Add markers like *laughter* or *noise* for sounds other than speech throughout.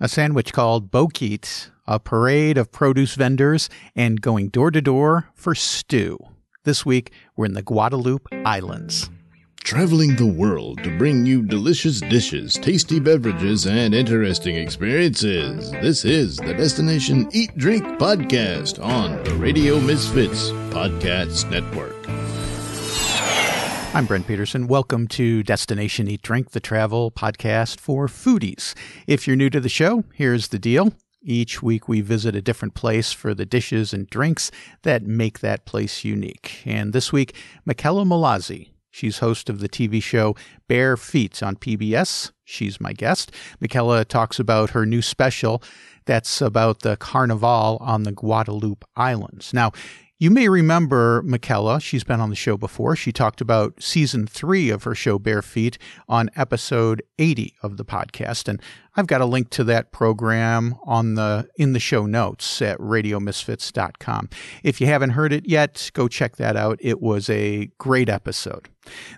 a sandwich called Bokit, a parade of produce vendors, and going door to door for stew. This week, we're in the Guadeloupe Islands. Traveling the world to bring you delicious dishes, tasty beverages, and interesting experiences. This is the Destination Eat Drink Podcast on the Radio Misfits Podcast Network. I'm Brent Peterson. Welcome to Destination Eat Drink, the travel podcast for foodies. If you're new to the show, here's the deal. Each week we visit a different place for the dishes and drinks that make that place unique. And this week, Mickela Mallozzi. She's host of the TV show Bare Feet on PBS. She's my guest. Mickela talks about her new special that's about the Carnival on the Guadeloupe Islands. Now, you may remember Mickela. She's been on the show before. She talked about season three of her show Bare Feet on episode 80 of the podcast. And I've got a link to that program on the in the show notes at radiomisfits.com. If you haven't heard it yet, go check that out. It was a great episode.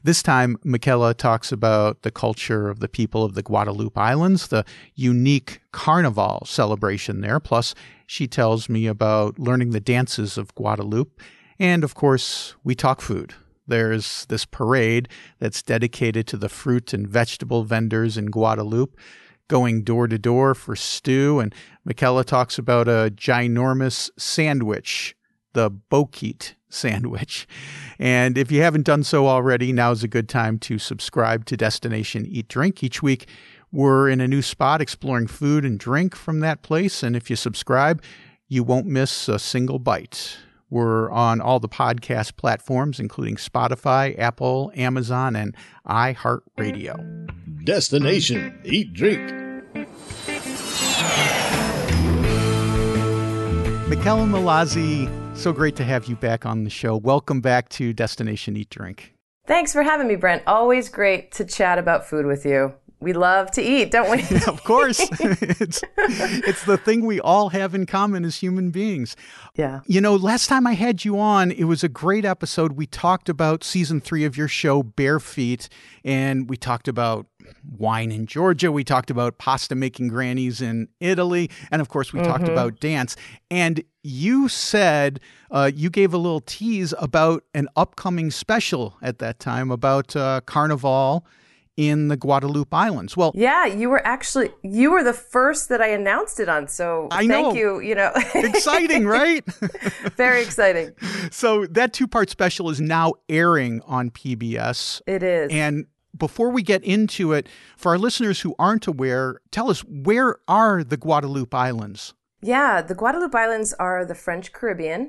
This time, Mickela talks about the culture of the people of the Guadeloupe Islands, the unique carnival celebration there, plus she tells me about learning the dances of Guadeloupe. And of course, we talk food. There's this parade that's dedicated to the fruit and vegetable vendors in Guadeloupe, going door to door for stew. And Mickela talks about a ginormous sandwich, the Bokit sandwich. And if you haven't done so already, now's a good time to subscribe to Destination Eat Drink. Each week, we're in a new spot exploring food and drink from that place. And if you subscribe, you won't miss a single bite. We're on all the podcast platforms, including Spotify, Apple, Amazon, and iHeartRadio. Destination Eat Drink. Mickela Mallozzi, so great to have you back on the show. Welcome back to Destination Eat Drink. Thanks for having me, Brent. Always great to chat about food with you we love to eat, don't we? yeah, *laughs* of course. *laughs* it's, it's the thing we all have in common as human beings. Yeah. You know, last time I had you on, it was a great episode. We talked about season three of your show, Bare Feet, and we talked about wine in Georgia. We talked about pasta making grannies in Italy. And of course, we mm-hmm. talked about dance. And you said uh, you gave a little tease about an upcoming special at that time about uh, Carnival in the Guadeloupe Islands. Well, yeah, you were actually you were the first that I announced it on. So I thank know. you. You know, *laughs* exciting, right? *laughs* Very exciting. *laughs* So that two part special is now airing on PBS. It is, and before we get into it, for our listeners who aren't aware, tell us where are the Guadeloupe Islands? Yeah, the Guadeloupe Islands are the French Caribbean,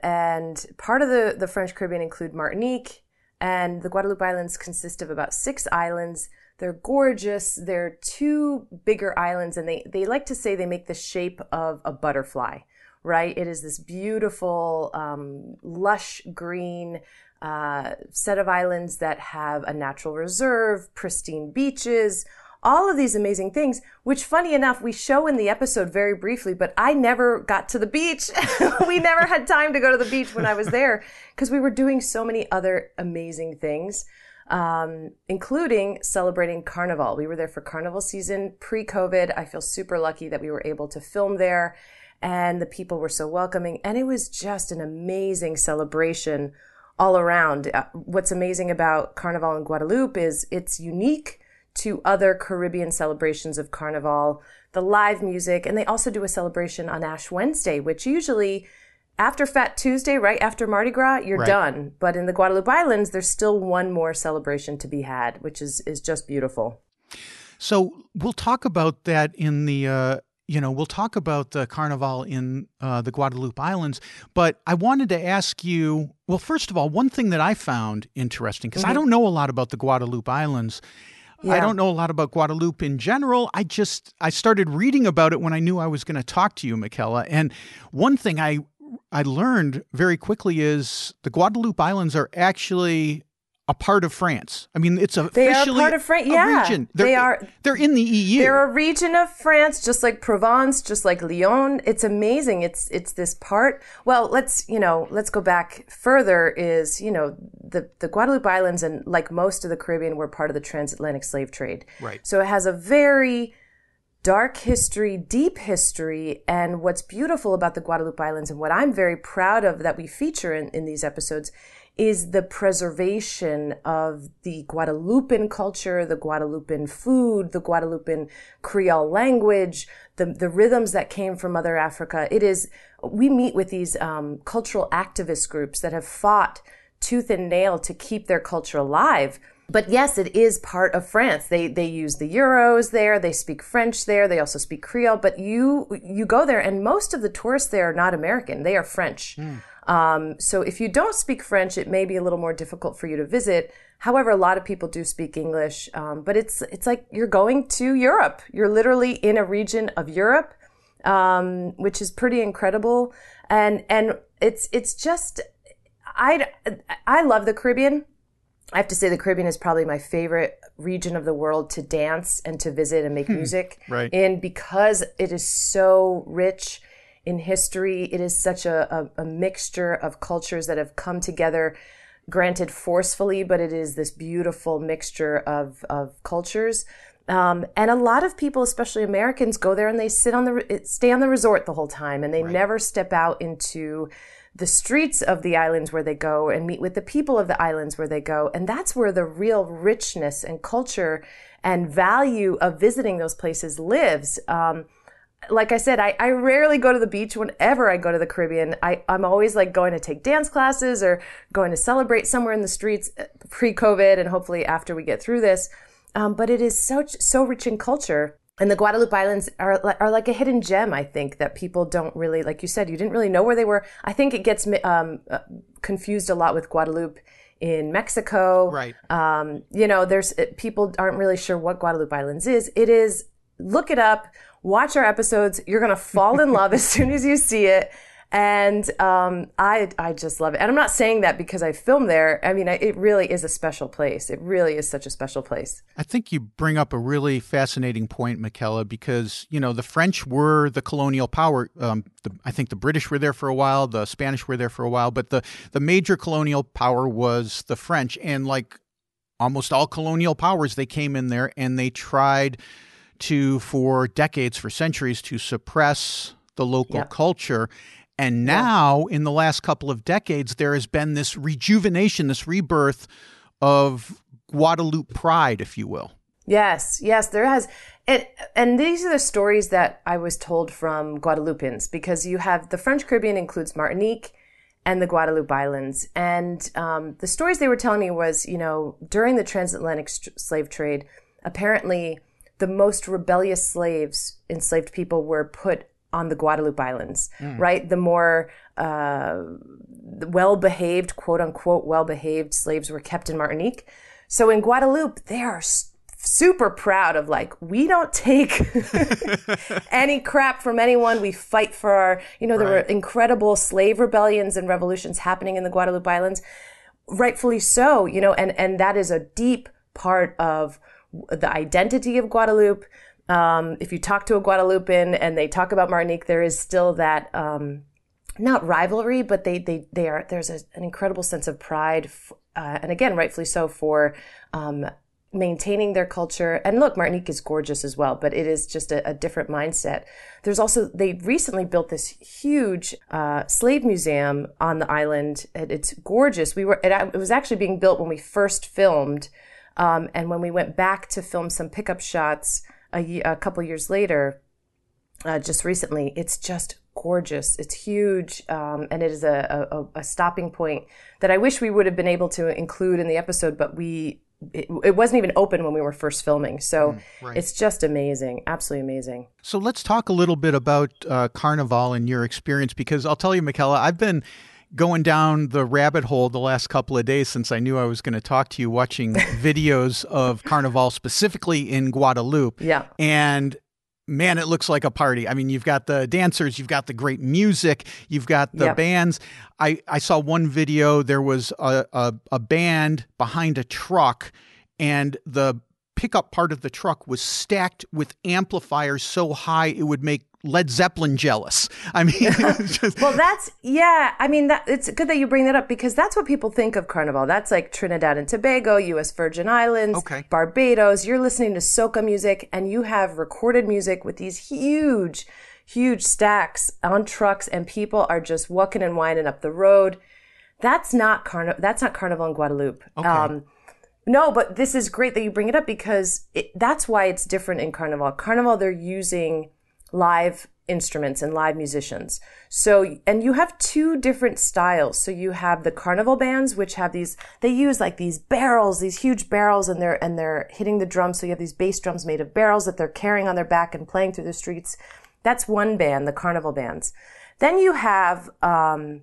and part of the the French Caribbean include Martinique and the Guadeloupe Islands consist of about six islands. They're gorgeous. They're two bigger islands, and they, they like to say they make the shape of a butterfly, right? It is this beautiful, um, lush green uh, set of islands that have a natural reserve, pristine beaches, all of these amazing things, which funny enough, we show in the episode very briefly, but I never got to the beach. *laughs* we never had time to go to the beach when I was there because we were doing so many other amazing things. Um, including celebrating Carnival. We were there for Carnival season pre COVID. I feel super lucky that we were able to film there and the people were so welcoming. And it was just an amazing celebration all around. Uh, what's amazing about Carnival in Guadeloupe is it's unique to other Caribbean celebrations of Carnival, the live music, and they also do a celebration on Ash Wednesday, which usually after Fat Tuesday, right after Mardi Gras, you're right. done. But in the Guadeloupe Islands, there's still one more celebration to be had, which is is just beautiful. So we'll talk about that in the. Uh, you know, we'll talk about the Carnival in uh, the Guadeloupe Islands, but I wanted to ask you. Well, first of all, one thing that I found interesting because mm-hmm. I don't know a lot about the Guadeloupe Islands, yeah. I don't know a lot about Guadeloupe in general. I just I started reading about it when I knew I was going to talk to you, Mickela. And one thing I I learned very quickly is the Guadeloupe Islands are actually a part of France. I mean, it's officially they are part of France. Yeah, region. They're, they are. They're in the EU. They're a region of France, just like Provence, just like Lyon. It's amazing. It's it's this part. Well, let's you know, let's go back further. Is you know the the Guadeloupe Islands and like most of the Caribbean were part of the transatlantic slave trade. Right. So it has a very dark history, deep history. And what's beautiful about the Guadeloupe Islands and what I'm very proud of that we feature in, in these episodes is the preservation of the Guadeloupean culture, the Guadeloupean food, the Guadeloupean Creole language, the, the rhythms that came from Mother Africa. It is, we meet with these um, cultural activist groups that have fought tooth and nail to keep their culture alive. But yes, it is part of France. They they use the euros there. They speak French there. They also speak Creole. But you you go there, and most of the tourists there are not American. They are French. Mm. Um, so if you don't speak French, it may be a little more difficult for you to visit. However, a lot of people do speak English, um, but it's it's like you're going to Europe. You're literally in a region of Europe, um, which is pretty incredible, and and it's it's just I I love the Caribbean. I have to say the Caribbean is probably my favorite region of the world to dance and to visit and make hmm, music right. in because it is so rich in history. It is such a, a, a mixture of cultures that have come together, granted forcefully, but it is this beautiful mixture of, of cultures. Um, and a lot of people, especially Americans, go there and they sit on the stay on the resort the whole time, and they right. never step out into the streets of the islands where they go and meet with the people of the islands where they go. And that's where the real richness and culture and value of visiting those places lives. Um, like I said, I, I rarely go to the beach whenever I go to the Caribbean. I, I'm always like going to take dance classes or going to celebrate somewhere in the streets uh, pre COVID and hopefully after we get through this. Um, but it is so, so rich in culture. And the Guadeloupe Islands are, are like a hidden gem, I think, that people don't really, like you said, you didn't really know where they were. I think it gets um, uh, confused a lot with Guadalupe in Mexico. Right. Um, you know, there's people aren't really sure what Guadeloupe Islands is. It is, look it up watch our episodes. You're going to fall in love as soon as you see it. And um, I, I just love it. And I'm not saying that because I filmed there. I mean, it really is a special place. It really is such a special place. I think you bring up a really fascinating point, Mickela, because, you know, the French were the colonial power. Um, the, I think the British were there for a while, the Spanish were there for a while, but the, the major colonial power was the French. And like almost all colonial powers, they came in there and they tried – to, for decades, for centuries, to suppress the local yep. culture. And now, yeah. in the last couple of decades, there has been this rejuvenation, this rebirth of Guadeloupe pride, if you will. Yes, yes, there has. And, and these are the stories that I was told from Guadeloupeans because you have the French Caribbean includes Martinique and the Guadeloupe Islands. And um, the stories they were telling me was, you know, during the transatlantic st- slave trade, apparently the most rebellious slaves, enslaved people, were put on the Guadeloupe Islands, mm. right? The more uh, well behaved, quote unquote, well behaved slaves were kept in Martinique. So in Guadeloupe, they are super proud of like, we don't take *laughs* any crap from anyone. We fight for our, you know, there right. were incredible slave rebellions and revolutions happening in the Guadeloupe Islands. Rightfully so, you know, and, and that is a deep part of the identity of Guadeloupe. Um, if you talk to a Guadeloupean and they talk about Martinique, there is still that um, not rivalry, but they they they are there's a, an incredible sense of pride, f- uh, and again, rightfully so for. Um, maintaining their culture and look martinique is gorgeous as well but it is just a, a different mindset there's also they recently built this huge uh, slave museum on the island it's gorgeous we were it, it was actually being built when we first filmed um, and when we went back to film some pickup shots a, a couple years later, uh, just recently, it's just gorgeous. It's huge, um, and it is a, a, a, stopping point that I wish we would have been able to include in the episode, but we it, it wasn't even open when we were first filming. So mm, right. it's just amazing, absolutely amazing. So let's talk a little bit about uh, Carnival and your experience, because I'll tell you, Mickela, I've been going down the rabbit hole the last couple of days since I knew I was going to talk to you, watching *laughs* videos of Carnival specifically in Guadeloupe. Yeah. And man, it looks like a party. I mean, you've got the dancers, you've got the great music, you've got the yep. bands. I, I saw one video, there was a, a, a band behind a truck, and the pickup part of the truck was stacked with amplifiers so high it would make Led Zeppelin jealous. *laughs* I mean, just... well, that's yeah. I mean, that it's good that you bring that up because that's what people think of Carnival. That's like Trinidad and Tobago, U.S. Virgin Islands, okay. Barbados. You're listening to soca music, and you have recorded music with these huge, huge stacks on trucks, and people are just walking and winding up the road. That's not carnival. That's not Carnival in Guadeloupe. Okay. Um, no, but this is great that you bring it up because it, that's why it's different in Carnival. Carnival, they're using live instruments and live musicians. So, and you have two different styles. So you have the carnival bands, which have these, they use like these barrels, these huge barrels and they're, and they're hitting the drums. So you have these bass drums made of barrels that they're carrying on their back and playing through the streets. That's one band, the carnival bands. Then you have, um,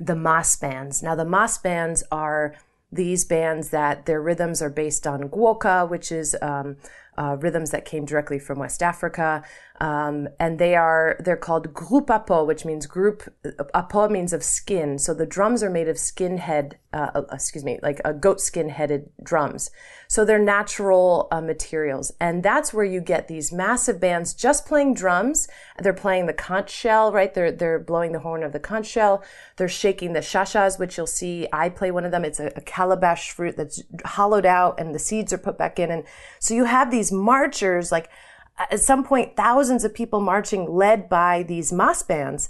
the mas bands. Now the mas bands are these bands that their rhythms are based on gwoka, which is, um, uh, rhythms that came directly from West Africa. Um, and they are, they're called groupe apo, which means group, apo means of skin. So the drums are made of skin head, uh, uh, excuse me, like a goat skin headed drums. So they're natural uh, materials. And that's where you get these massive bands just playing drums. They're playing the conch shell, right? They're, they're blowing the horn of the conch shell. They're shaking the chachas, which you'll see. I play one of them. It's a, a calabash fruit that's hollowed out and the seeds are put back in. And so you have these marchers, like, at some point, thousands of people marching led by these mas bands.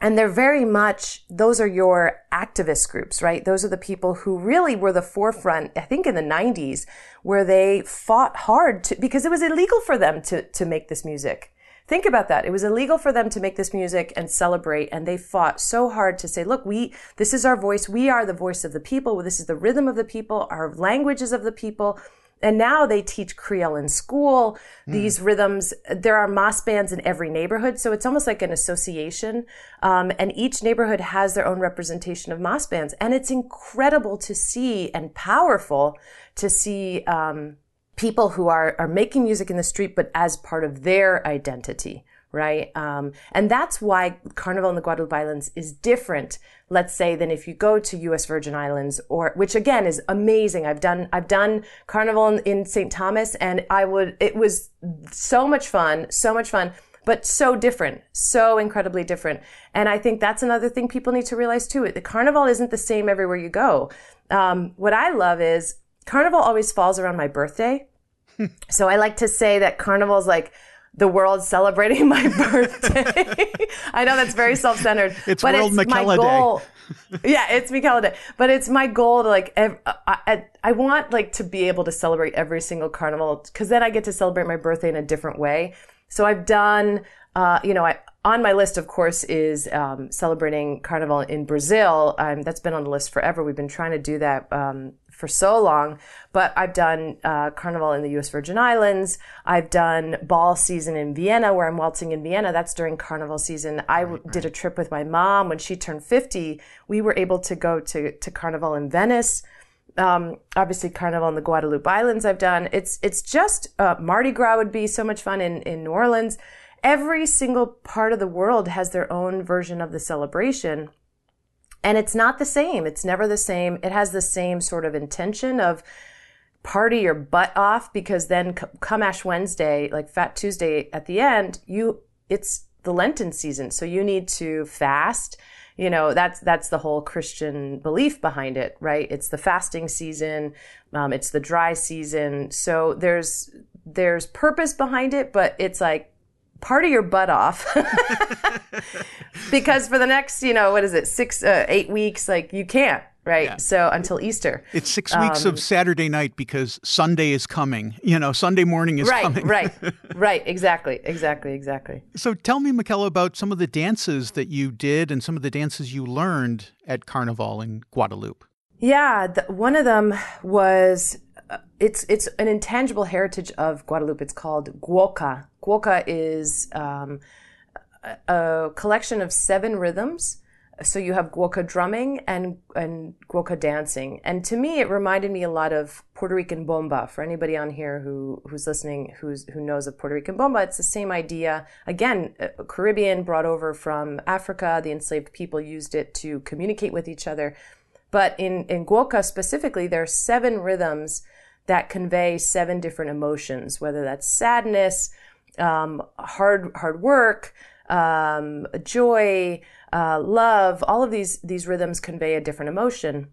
And they're very much, those are your activist groups, right? Those are the people who really were the forefront, I think in the 90s, where they fought hard to, because it was illegal for them to, to make this music. Think about that. It was illegal for them to make this music and celebrate, and they fought so hard to say, look, we, this is our voice. We are the voice of the people. This is the rhythm of the people. Our languages of the people. And now they teach Creole in school. Mm. These rhythms, there are mas bands in every neighborhood. So it's almost like an association. Um, and each neighborhood has their own representation of mas bands. And it's incredible to see and powerful to see, um, people who are, are making music in the street, but as part of their identity right? Um, and that's why Carnival in the Guadeloupe Islands is different, let's say, than if you go to U.S. Virgin Islands, or which again is amazing. I've done I've done Carnival in, in St. Thomas, and I would it was so much fun, so much fun. But so different, so incredibly different. And I think that's another thing people need to realize too. The carnival isn't the same everywhere you go. Um, what I love is carnival always falls around my birthday. *laughs* so I like to say that carnival is like the world celebrating my *laughs* birthday. I know that's very self-centered. *laughs* It's but World it's my goal. yeah, it's Mickela Day. But it's my goal to like, I, I, I want like to be able to celebrate every single carnival because then I get to celebrate my birthday in a different way. So I've done, uh, you know, I, on my list, of course, is um, celebrating Carnival in Brazil. Um, that's been on the list forever. We've been trying to do that um, for so long. But I've done uh, Carnival in the U.S. Virgin Islands. I've done ball season in Vienna, where I'm waltzing in Vienna. That's during Carnival season. I right, did a trip with my mom when she turned 50. We were able to go to to Carnival in Venice. Um, obviously, Carnival in the Guadeloupe Islands. I've done. It's it's just uh, Mardi Gras would be so much fun in in New Orleans. Every single part of the world has their own version of the celebration. And it's not the same. It's never the same. It has the same sort of intention of party your butt off because then come Ash Wednesday, like Fat Tuesday at the end, you, it's the Lenten season. So you need to fast. You know, that's, that's the whole Christian belief behind it, right? It's the fasting season. Um, it's the dry season. So there's, there's purpose behind it, but it's like, party your butt off. *laughs* Because for the next you know what is it six uh, eight weeks like you can't right? Yeah. so until easter. It's six weeks um, of saturday night because sunday is coming. You know sunday morning is right, coming. right *laughs* right. Exactly exactly exactly. So tell me mickela about some of the dances that you did and some of the dances you learned at carnival in guadeloupe yeah the, one of them was it's it's an intangible heritage of Guadeloupe. It's called gwoka. Gwoka is um, a, collection of seven rhythms. So you have gwoka drumming and and gwoka dancing, and to me, it reminded me a lot of Puerto Rican bomba. For anybody on here who who's listening, who's who knows of Puerto Rican bomba, it's the same idea. Again, uh, Caribbean brought over from Africa. The enslaved people used it to communicate with each other. But in in gwoka specifically, there are seven rhythms that convey seven different emotions, whether that's sadness, um, hard hard work, um, joy, uh, love. All of these these rhythms convey a different emotion,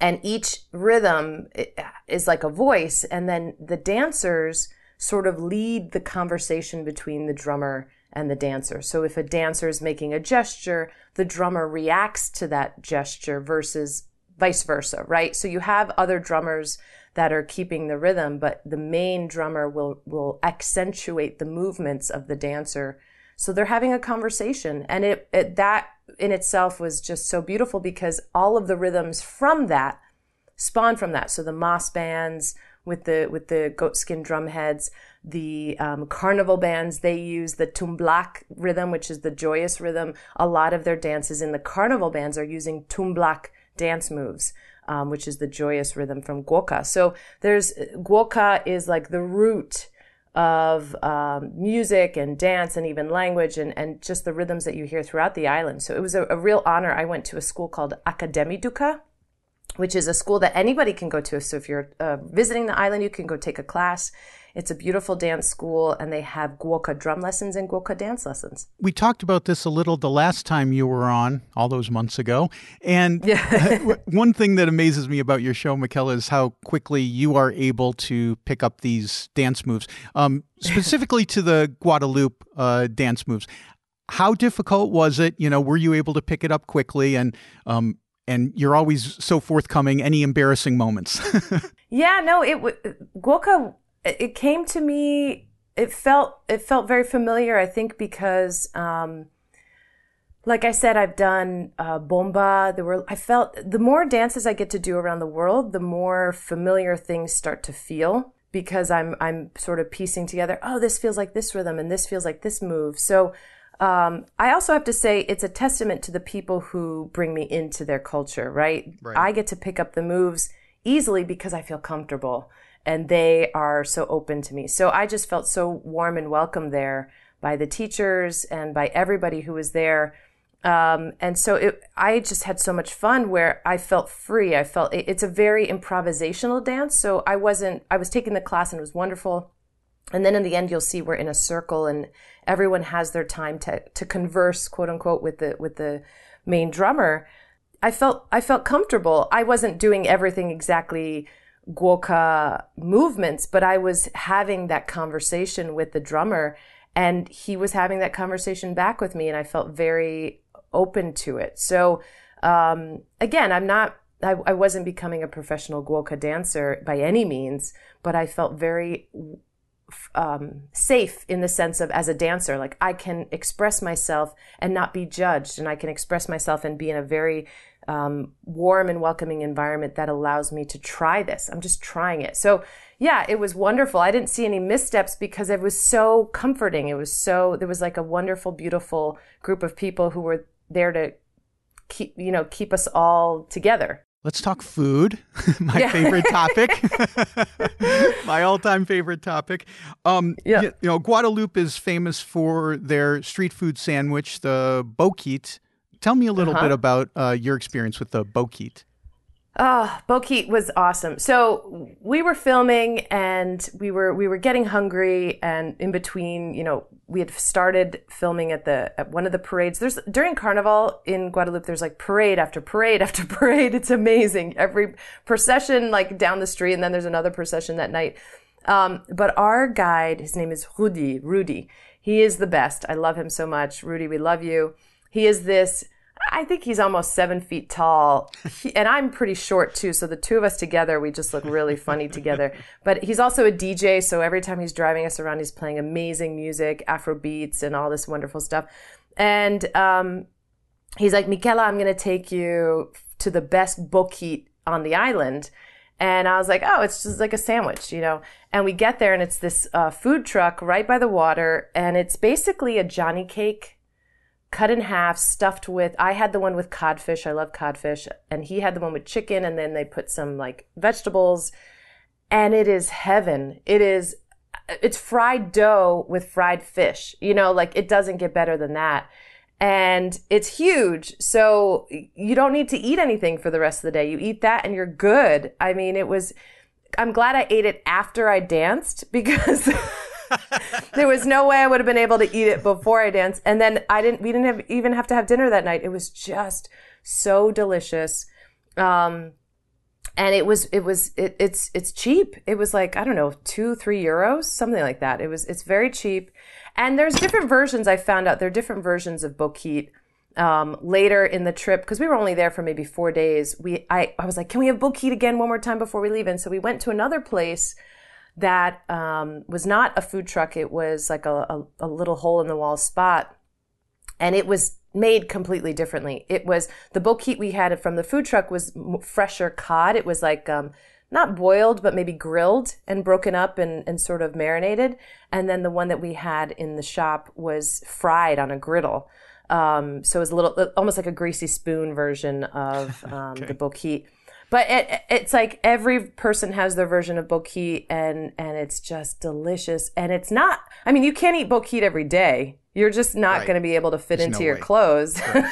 and each rhythm is like a voice, and then the dancers sort of lead the conversation between the drummer and the dancer. So if a dancer is making a gesture, the drummer reacts to that gesture versus vice versa, right? So you have other drummers that are keeping the rhythm, but the main drummer will will accentuate the movements of the dancer. So they're having a conversation, and it, it that in itself was just so beautiful because all of the rhythms from that spawn from that. So the mas bands with the with the goatskin drum heads, the um, carnival bands they use the toumblak rhythm, which is the joyous rhythm. A lot of their dances in the carnival bands are using toumblak dance moves um, which is the joyous rhythm from gwoka. So there's gwoka is like the root of um, music and dance and even language and, and just the rhythms that you hear throughout the island. So it was a, a real honor. I went to a school called Akademiduka, which is a school that anybody can go to. So if you're uh, visiting the island, you can go take a class. It's a beautiful dance school, and they have gwoka drum lessons and gwoka dance lessons. We talked about this a little the last time you were on, all those months ago. And yeah. *laughs* one thing that amazes me about your show, Mickela, is how quickly you are able to pick up these dance moves, um, *laughs* specifically to the Guadeloupe uh, dance moves. How difficult was it? You know, were you able to pick it up quickly? And um, and you're always so forthcoming. Any embarrassing moments? *laughs* yeah, no, it Gwoka it came to me it felt it felt very familiar i think because um, like i said i've done uh, bomba there were i felt the more dances i get to do around the world the more familiar things start to feel because i'm i'm sort of piecing together oh this feels like this rhythm and this feels like this move so um, I also have to say it's a testament to the people who bring me into their culture, right? right? I get to pick up the moves easily because I feel comfortable and they are so open to me. So I just felt so warm and welcome there by the teachers and by everybody who was there. Um, and so it, I just had so much fun where I felt free. I felt it, it's a very improvisational dance. So I wasn't, I was taking the class and it was wonderful. And then in the end, you'll see we're in a circle and everyone has their time to, to converse, quote unquote, with the, with the main drummer. I felt, I felt comfortable. I wasn't doing everything exactly gwoka movements, but I was having that conversation with the drummer and he was having that conversation back with me and I felt very open to it. So, um, again, I'm not, I, I, wasn't becoming a professional gwoka dancer by any means, but I felt very um, safe in the sense of as a dancer, like I can express myself and not be judged, and I can express myself and be in a very um, warm and welcoming environment that allows me to try this. I'm just trying it. So, yeah, it was wonderful. I didn't see any missteps because it was so comforting. It was so, there was like a wonderful, beautiful group of people who were there to keep, you know, keep us all together. Let's talk food, *laughs* my yeah. favorite topic, *laughs* *laughs* my all-time favorite topic. Um, yeah. you, you know, Guadeloupe is famous for their street food sandwich, the bokit. Tell me a little uh-huh. bit about uh, your experience with the bokit. Oh, Bokit was awesome. So we were filming and we were we were getting hungry and in between, you know, we had started filming at the at one of the parades. There's during Carnival in Guadeloupe there's like parade after parade *laughs* after parade. It's amazing. Every procession like down the street and then there's another procession that night. Um, but our guide, his name is Rudy, Rudy. He is the best. I love him so much. Rudy, we love you. He is this I think he's almost seven feet tall, he, and I'm pretty short too. So the two of us together, we just look really funny together. But he's also a DJ, so every time he's driving us around, he's playing amazing music, Afro beats, and all this wonderful stuff. And um, he's like, Mickela, I'm going to take you to the best bokit on the island. And I was like, oh, it's just like a sandwich, you know. And we get there, and it's this uh, food truck right by the water, and it's basically a Johnny cake cut in half, stuffed with. I had the one with codfish. I love codfish, and he had the one with chicken, and then they put some like vegetables, and it is heaven. It is. It's fried dough with fried fish. You know, like it doesn't get better than that. And it's huge. So you don't need to eat anything for the rest of the day. You eat that and you're good. I mean, it was, I'm glad I ate it after I danced *laughs* because there was no way I would have been able to eat it before I danced. And then I didn't, we didn't have, even have to have dinner that night. It was just so delicious. Um, and it was, it was, it, it's, it's cheap. It was like, I don't know, two, three euros, something like that. It was, it's very cheap. And there's different versions. I found out there are different versions of bokit. Um, later in the trip, because we were only there for maybe four days, we, I, I was like, can we have bokit again one more time before we leave? And so we went to another place that um, was not a food truck. It was like a, a, a little hole in the wall spot. And it was made completely differently. It was the bokit we had from the food truck was fresher cod. It was like um, not boiled, but maybe grilled and broken up and, and sort of marinated. And then the one that we had in the shop was fried on a griddle. Um, so it was a little, almost like a greasy spoon version of *laughs* um, okay. the bokit. But it, it's like every person has their version of bokit, and and it's just delicious. And it's not. I mean, you can't eat bokit every day. You're just not right. going to be able to fit There's into no your way. clothes. Right.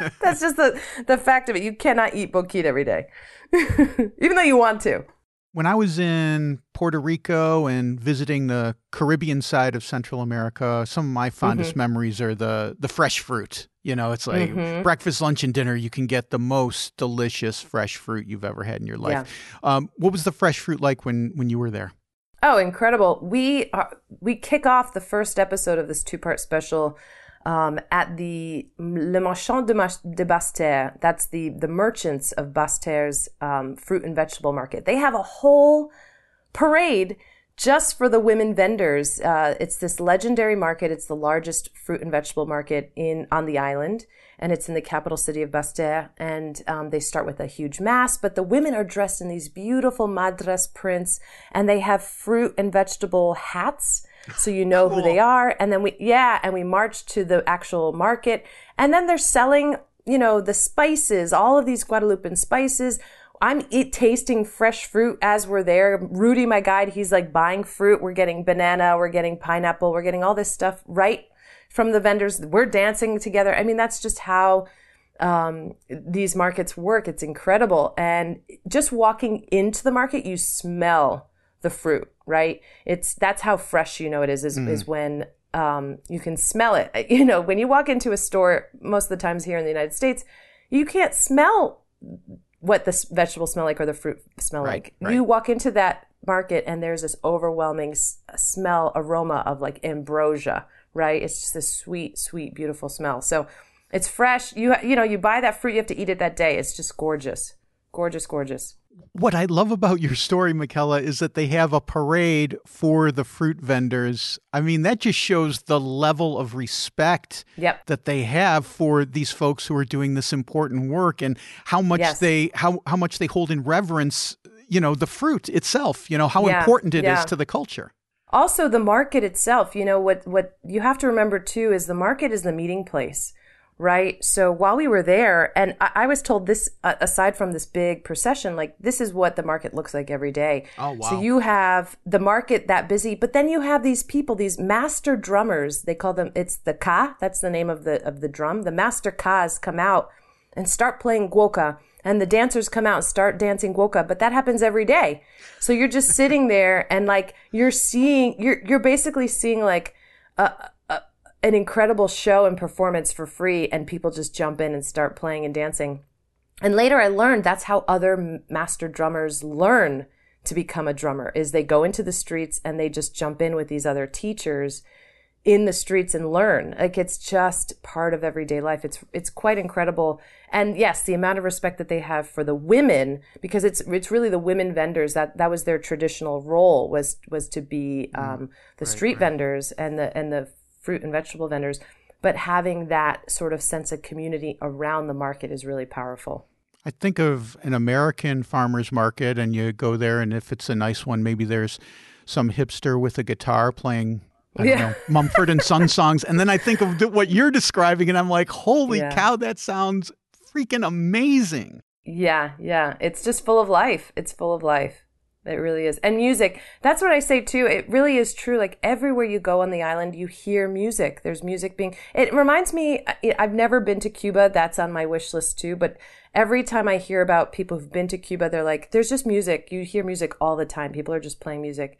*laughs* *laughs* That's just the the fact of it. You cannot eat bokit every day, *laughs* even though you want to. When I was in Puerto Rico and visiting the Caribbean side of Central America, some of my fondest mm-hmm. memories are the the fresh fruit. You know, it's like mm-hmm. breakfast, lunch, and dinner. You can get the most delicious fresh fruit you've ever had in your life. Yeah. Um, what was the fresh fruit like when when you were there? Oh, incredible! We are, we kick off the first episode of this two part special um, at the Le Marchand de, de Basse-Terre. That's the, the merchants of Basse-Terre's um, fruit and vegetable market. They have a whole parade just for the women vendors. Uh, it's this legendary market. It's the largest fruit and vegetable market in on the island, and it's in the capital city of Basse-Terre. And um, they start with a huge mass, but the women are dressed in these beautiful madras prints, and they have fruit and vegetable hats so you know cool. who they are. And then we, yeah, and we march to the actual market. And then they're selling, you know, the spices, all of these Guadeloupean spices. I'm eat, tasting fresh fruit as we're there. Rudy, my guide, he's like buying fruit. We're getting banana, we're getting pineapple, we're getting all this stuff right from the vendors. We're dancing together. I mean, that's just how um, these markets work. It's incredible. And just walking into the market, you smell the fruit, right? It's that's how fresh you know it is is, mm. is when um, you can smell it. *laughs* You know, when you walk into a store, most of the times here in the United States, you can't smell what the vegetables smell like or the fruit smell right, like. Right. You walk into that market and there's this overwhelming s- smell aroma of like ambrosia, right? It's just this sweet, sweet, beautiful smell. So it's fresh. You you know, you buy that fruit, you have to eat it that day. It's just gorgeous. Gorgeous, gorgeous what I love about your story, Mickela, is that they have a parade for the fruit vendors. I mean, that just shows the level of respect yep. that they have for these folks who are doing this important work and how much yes. they how how much they hold in reverence, you know, the fruit itself, you know, how yeah. important it yeah. is to the culture. Also the market itself, you know, what what you have to remember too is the market is the meeting place right? So while we were there, and I, I was told this, uh, aside from this big procession, like this is what the market looks like every day. Oh, wow. So you have the market that busy, but then you have these people, these master drummers. They call them, it's the ka, that's the name of the, of the drum. The master kas come out and start playing gwoka. And the dancers come out and start dancing gwoka, but that happens every day. So you're just sitting there and like you're seeing, you're, you're basically seeing like a, an incredible show and performance for free and people just jump in and start playing and dancing. And later I learned that's how other master drummers learn to become a drummer is they go into the streets and they just jump in with these other teachers in the streets and learn. Like it's just part of everyday life. It's it's quite incredible. And yes, the amount of respect that they have for the women because it's it's really the women vendors that that was their traditional role was was to be mm. um, the right, street right. vendors and the and the fruit and vegetable vendors, but having that sort of sense of community around the market is really powerful. I think of an American farmer's market, and you go there, and if it's a nice one, maybe there's some hipster with a guitar playing I yeah. Know, Mumford and Son songs. And then I think of what you're describing, and I'm like, holy yeah. cow, that sounds freaking amazing. Yeah, yeah. It's just full of life. It's full of life. It really is. And music, that's what I say too. It really is true. Like everywhere you go on the island, you hear music. There's music being, it reminds me, I've never been to Cuba. That's on my wish list too. But every time I hear about people who've been to Cuba, they're like, there's just music. You hear music all the time. People are just playing music.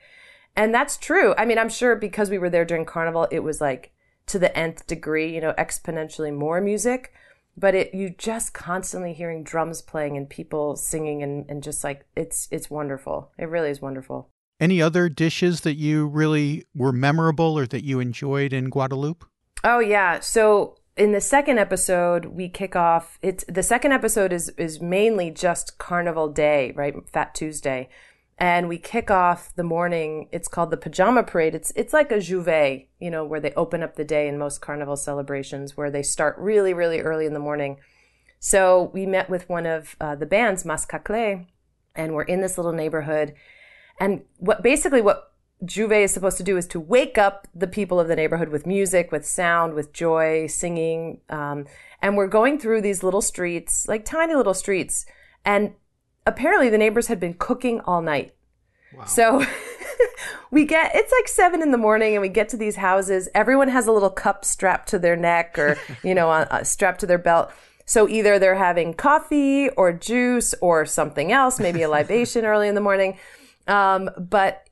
And that's true. I mean, I'm sure because we were there during Carnival, it was like to the nth degree, you know, exponentially more music but it you just constantly hearing drums playing and people singing and, and just like it's it's wonderful. It really is wonderful. Any other dishes that you really were memorable or that you enjoyed in guadeloupe oh yeah. So in the second episode we kick off it's the second episode is is mainly just carnival day right? Fat tuesday and we kick off the morning. It's called the pajama parade. It's it's like a J'ouvert, you know, where they open up the day in most carnival celebrations, where they start really really early in the morning. So we met with one of uh, the bands, Mascaclé, and we're in this little neighborhood. And what basically what J'ouvert is supposed to do is to wake up the people of the neighborhood with music, with sound, with joy, singing. Um, and we're going through these little streets, like tiny little streets, and apparently the neighbors had been cooking all night. Wow. So *laughs* we get it's like seven in the morning and we get to these houses. Everyone has a little cup strapped to their neck or, *laughs* you know, uh, strapped to their belt. So either they're having coffee or juice or something else, maybe a libation *laughs* early in the morning. Um, but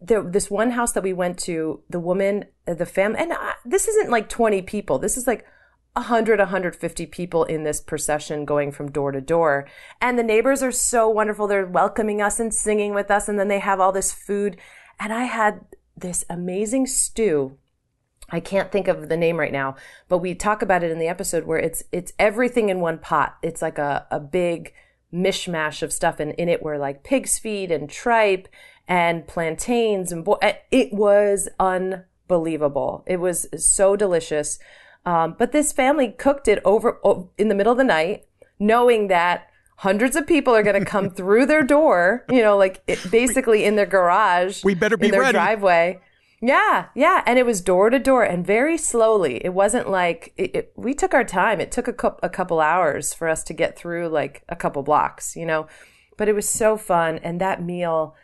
there, this one house that we went to, the woman, the family, and uh, this isn't like 20 people. This is like 100 150 people in this procession going from door to door. And the neighbors are so wonderful. They're welcoming us and singing with us. And then they have all this food. And i had this amazing stew. I can't think of the name right now but we talk about it in the episode where it's it's everything in one pot. It's like a, a big mishmash of stuff and in it were like pig's feet and tripe and plantains and bo- it was unbelievable. It was so delicious um, but this family cooked it over in the middle of the night, knowing that hundreds of people are going to come *laughs* through their door, you know, like it, basically in their garage. We better be in their ready. driveway. Yeah, yeah, and it was door to door and very slowly. It wasn't like it, it, we took our time. It took a, a couple hours for us to get through like a couple blocks, you know. But it was so fun, and that meal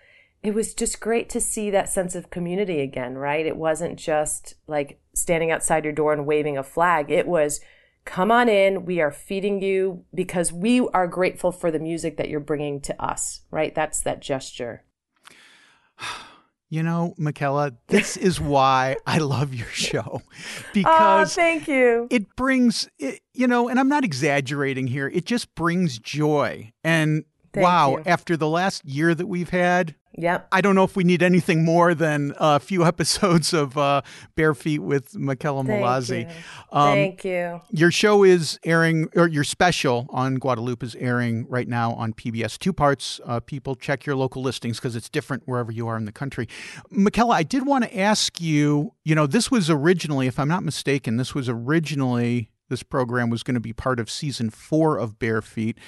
it was just great to see that sense of community again, right? It wasn't just like standing outside your door and waving a flag. It was, come on in. We are feeding you because we are grateful for the music that you're bringing to us, right? That's that gesture. *sighs* You know, Mickela, this *laughs* is why I love your show because oh, thank you. It brings, it, you know, and I'm not exaggerating here. It just brings joy. And thank wow, you. after the last year that we've had, Yep. I don't know if we need anything more than a few *laughs* episodes of uh, Bare Feet with Mickela Mallozzi. Um, Thank you. Your show is airing, or your special on Guadeloupe is airing right now on PBS. Two parts. Uh, people check your local listings because it's different wherever you are in the country. Mickela, I did want to ask you. You know, this was originally, if I'm not mistaken, this was originally this program was going to be part of season four of Bare Feet.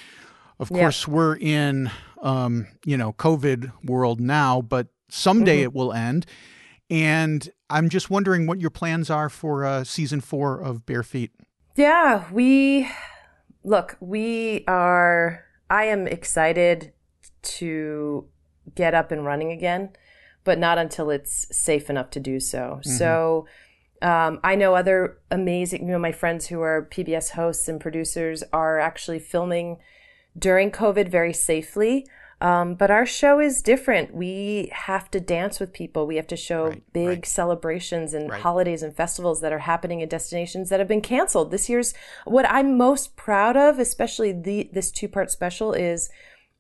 Of course, yeah. we're in um, you know COVID world now, but someday mm-hmm. it will end. And I'm just wondering what your plans are for uh, season four of Bare Feet. Yeah, we look. We are. I am excited to get up and running again, but not until it's safe enough to do so. Mm-hmm. So. Um, I know other amazing, you know, my friends who are PBS hosts and producers are actually filming during COVID very safely. Um, but our show is different. We have to dance with people. We have to show right, big right. celebrations and right. holidays and festivals that are happening in destinations that have been canceled. This year's what I'm most proud of, especially the this two part special, is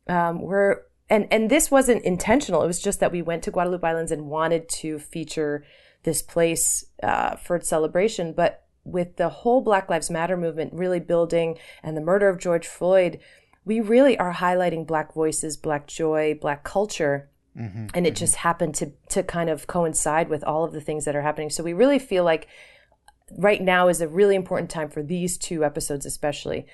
um, we're and and this wasn't intentional. It was just that we went to Guadeloupe Islands and wanted to feature this place uh, for its celebration, but with the whole Black Lives Matter movement really building and the murder of George Floyd we really are highlighting black voices, black joy, black culture. Mm-hmm, and it mm-hmm. just happened to to kind of coincide with all of the things that are happening. So we really feel like right now is a really important time for these two episodes, especially.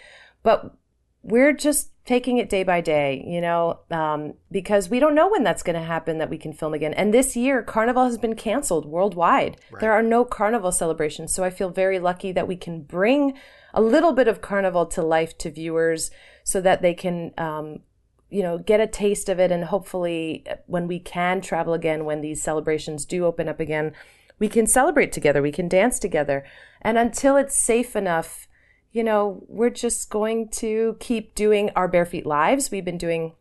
But we're just taking it day by day, you know, um, because we don't know when that's going to happen that we can film again. And this year, Carnival has been canceled worldwide. Right. There are no Carnival celebrations. So I feel very lucky that we can bring a little bit of Carnival to life to viewers so that they can, um, you know, get a taste of it. And hopefully, when we can travel again, when these celebrations do open up again, we can celebrate together, we can dance together. And until it's safe enough, you know, we're just going to keep doing our Bare Feet lives. We've been doing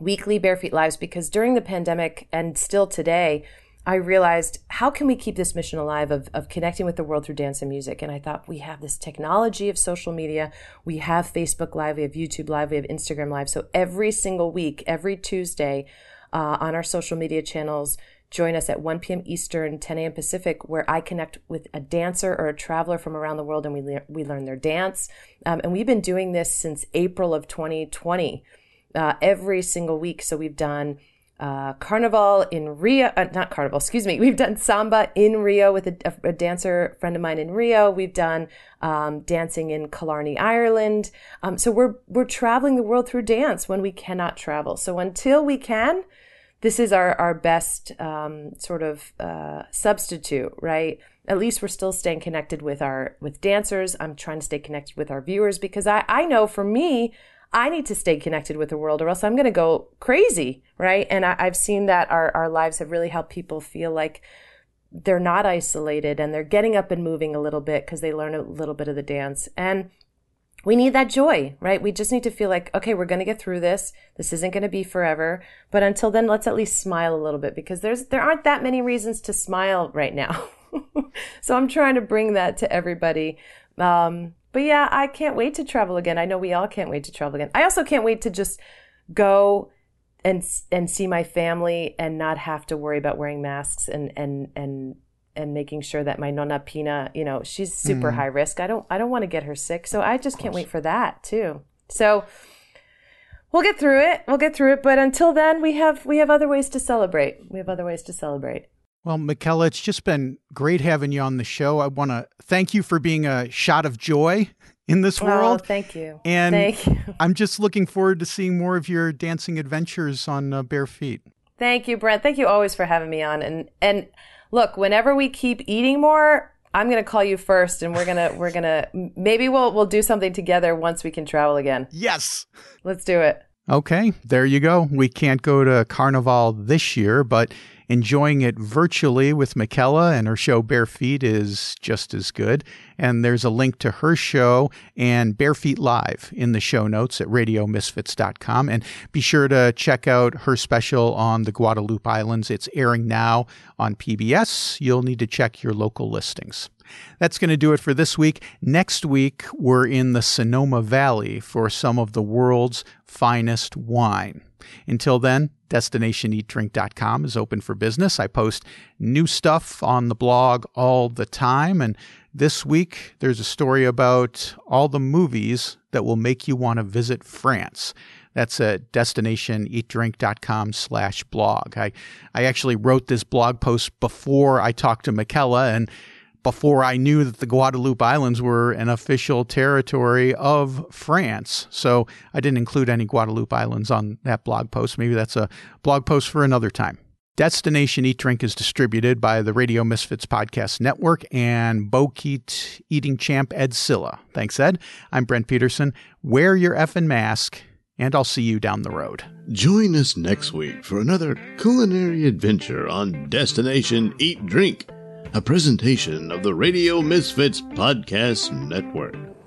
weekly Bare Feet lives because during the pandemic and still today, I realized how can we keep this mission alive of, of connecting with the world through dance and music? And I thought we have this technology of social media. We have Facebook Live, we have YouTube Live, we have Instagram Live. So every single week, every Tuesday uh, on our social media channels, join us at 1 p.m. Eastern, 10 a.m. Pacific, where I connect with a dancer or a traveler from around the world and we, le- we learn their dance. Um, and we've been doing this since April of 2020, uh, every single week. So we've done uh, Carnival in Rio, uh, not Carnival, excuse me. We've done Samba in Rio with a, a, dancer friend of mine in Rio. We've done um, dancing in Killarney, Ireland. Um, so we're we're traveling the world through dance when we cannot travel. So until we can, this is our our best um, sort of uh, substitute, right? At least we're still staying connected with our with dancers. I'm trying to stay connected with our viewers because I I know for me. I need to stay connected with the world or else I'm going to go crazy, right? And I, have seen that our, our lives have really helped people feel like they're not isolated and they're getting up and moving a little bit because they learn a little bit of the dance. And we need that joy, right? We just need to feel like, okay, we're going to get through this. This isn't going to be forever. But until then, let's at least smile a little bit because there's, there aren't that many reasons to smile right now. *laughs* so I'm trying to bring that to everybody. Um, but yeah, I can't wait to travel again. I know we all can't wait to travel again. I also can't wait to just go and and see my family and not have to worry about wearing masks and and and and making sure that my nonna Pina, you know, she's super mm. high risk. I don't I don't want to get her sick. So I just can't wait for that too. So we'll get through it. We'll get through it, but until then we have we have other ways to celebrate. We have other ways to celebrate. Well, Mickela, it's just been great having you on the show. I want to thank you for being a shot of joy in this world. Oh, thank you. And thank you. *laughs* I'm just looking forward to seeing more of your dancing adventures on uh, bare feet. Thank you, Brent. Thank you always for having me on. And and look, whenever we keep eating more, I'm gonna call you first, and we're gonna *laughs* we're gonna maybe we'll we'll do something together once we can travel again. Yes, let's do it. Okay, there you go. We can't go to Carnival this year, but enjoying it virtually with Mickela and her show Bare Feet is just as good. And there's a link to her show and Bare Feet Live in the show notes at radiomisfits.com. And be sure to check out her special on the Guadalupe Islands. It's airing now on PBS. You'll need to check your local listings. That's going to do it for this week. Next week, we're in the Sonoma Valley for some of the world's finest wine. Until then, destinationeatdrink.com is open for business. I post new stuff on the blog all the time. And this week, there's a story about all the movies that will make you want to visit France. That's at destinationeatdrink.com slash blog. I, I actually wrote this blog post before I talked to Mickela and before I knew that the Guadeloupe Islands were an official territory of France. So I didn't include any Guadeloupe Islands on that blog post. Maybe that's a blog post for another time. Destination Eat Drink is distributed by the Radio Misfits Podcast Network and Bokit eating champ Ed Silla. Thanks, Ed. I'm Brent Peterson. Wear your effing mask, and I'll see you down the road. Join us next week for another culinary adventure on Destination Eat Drink a presentation of the Radio Misfits Podcast Network.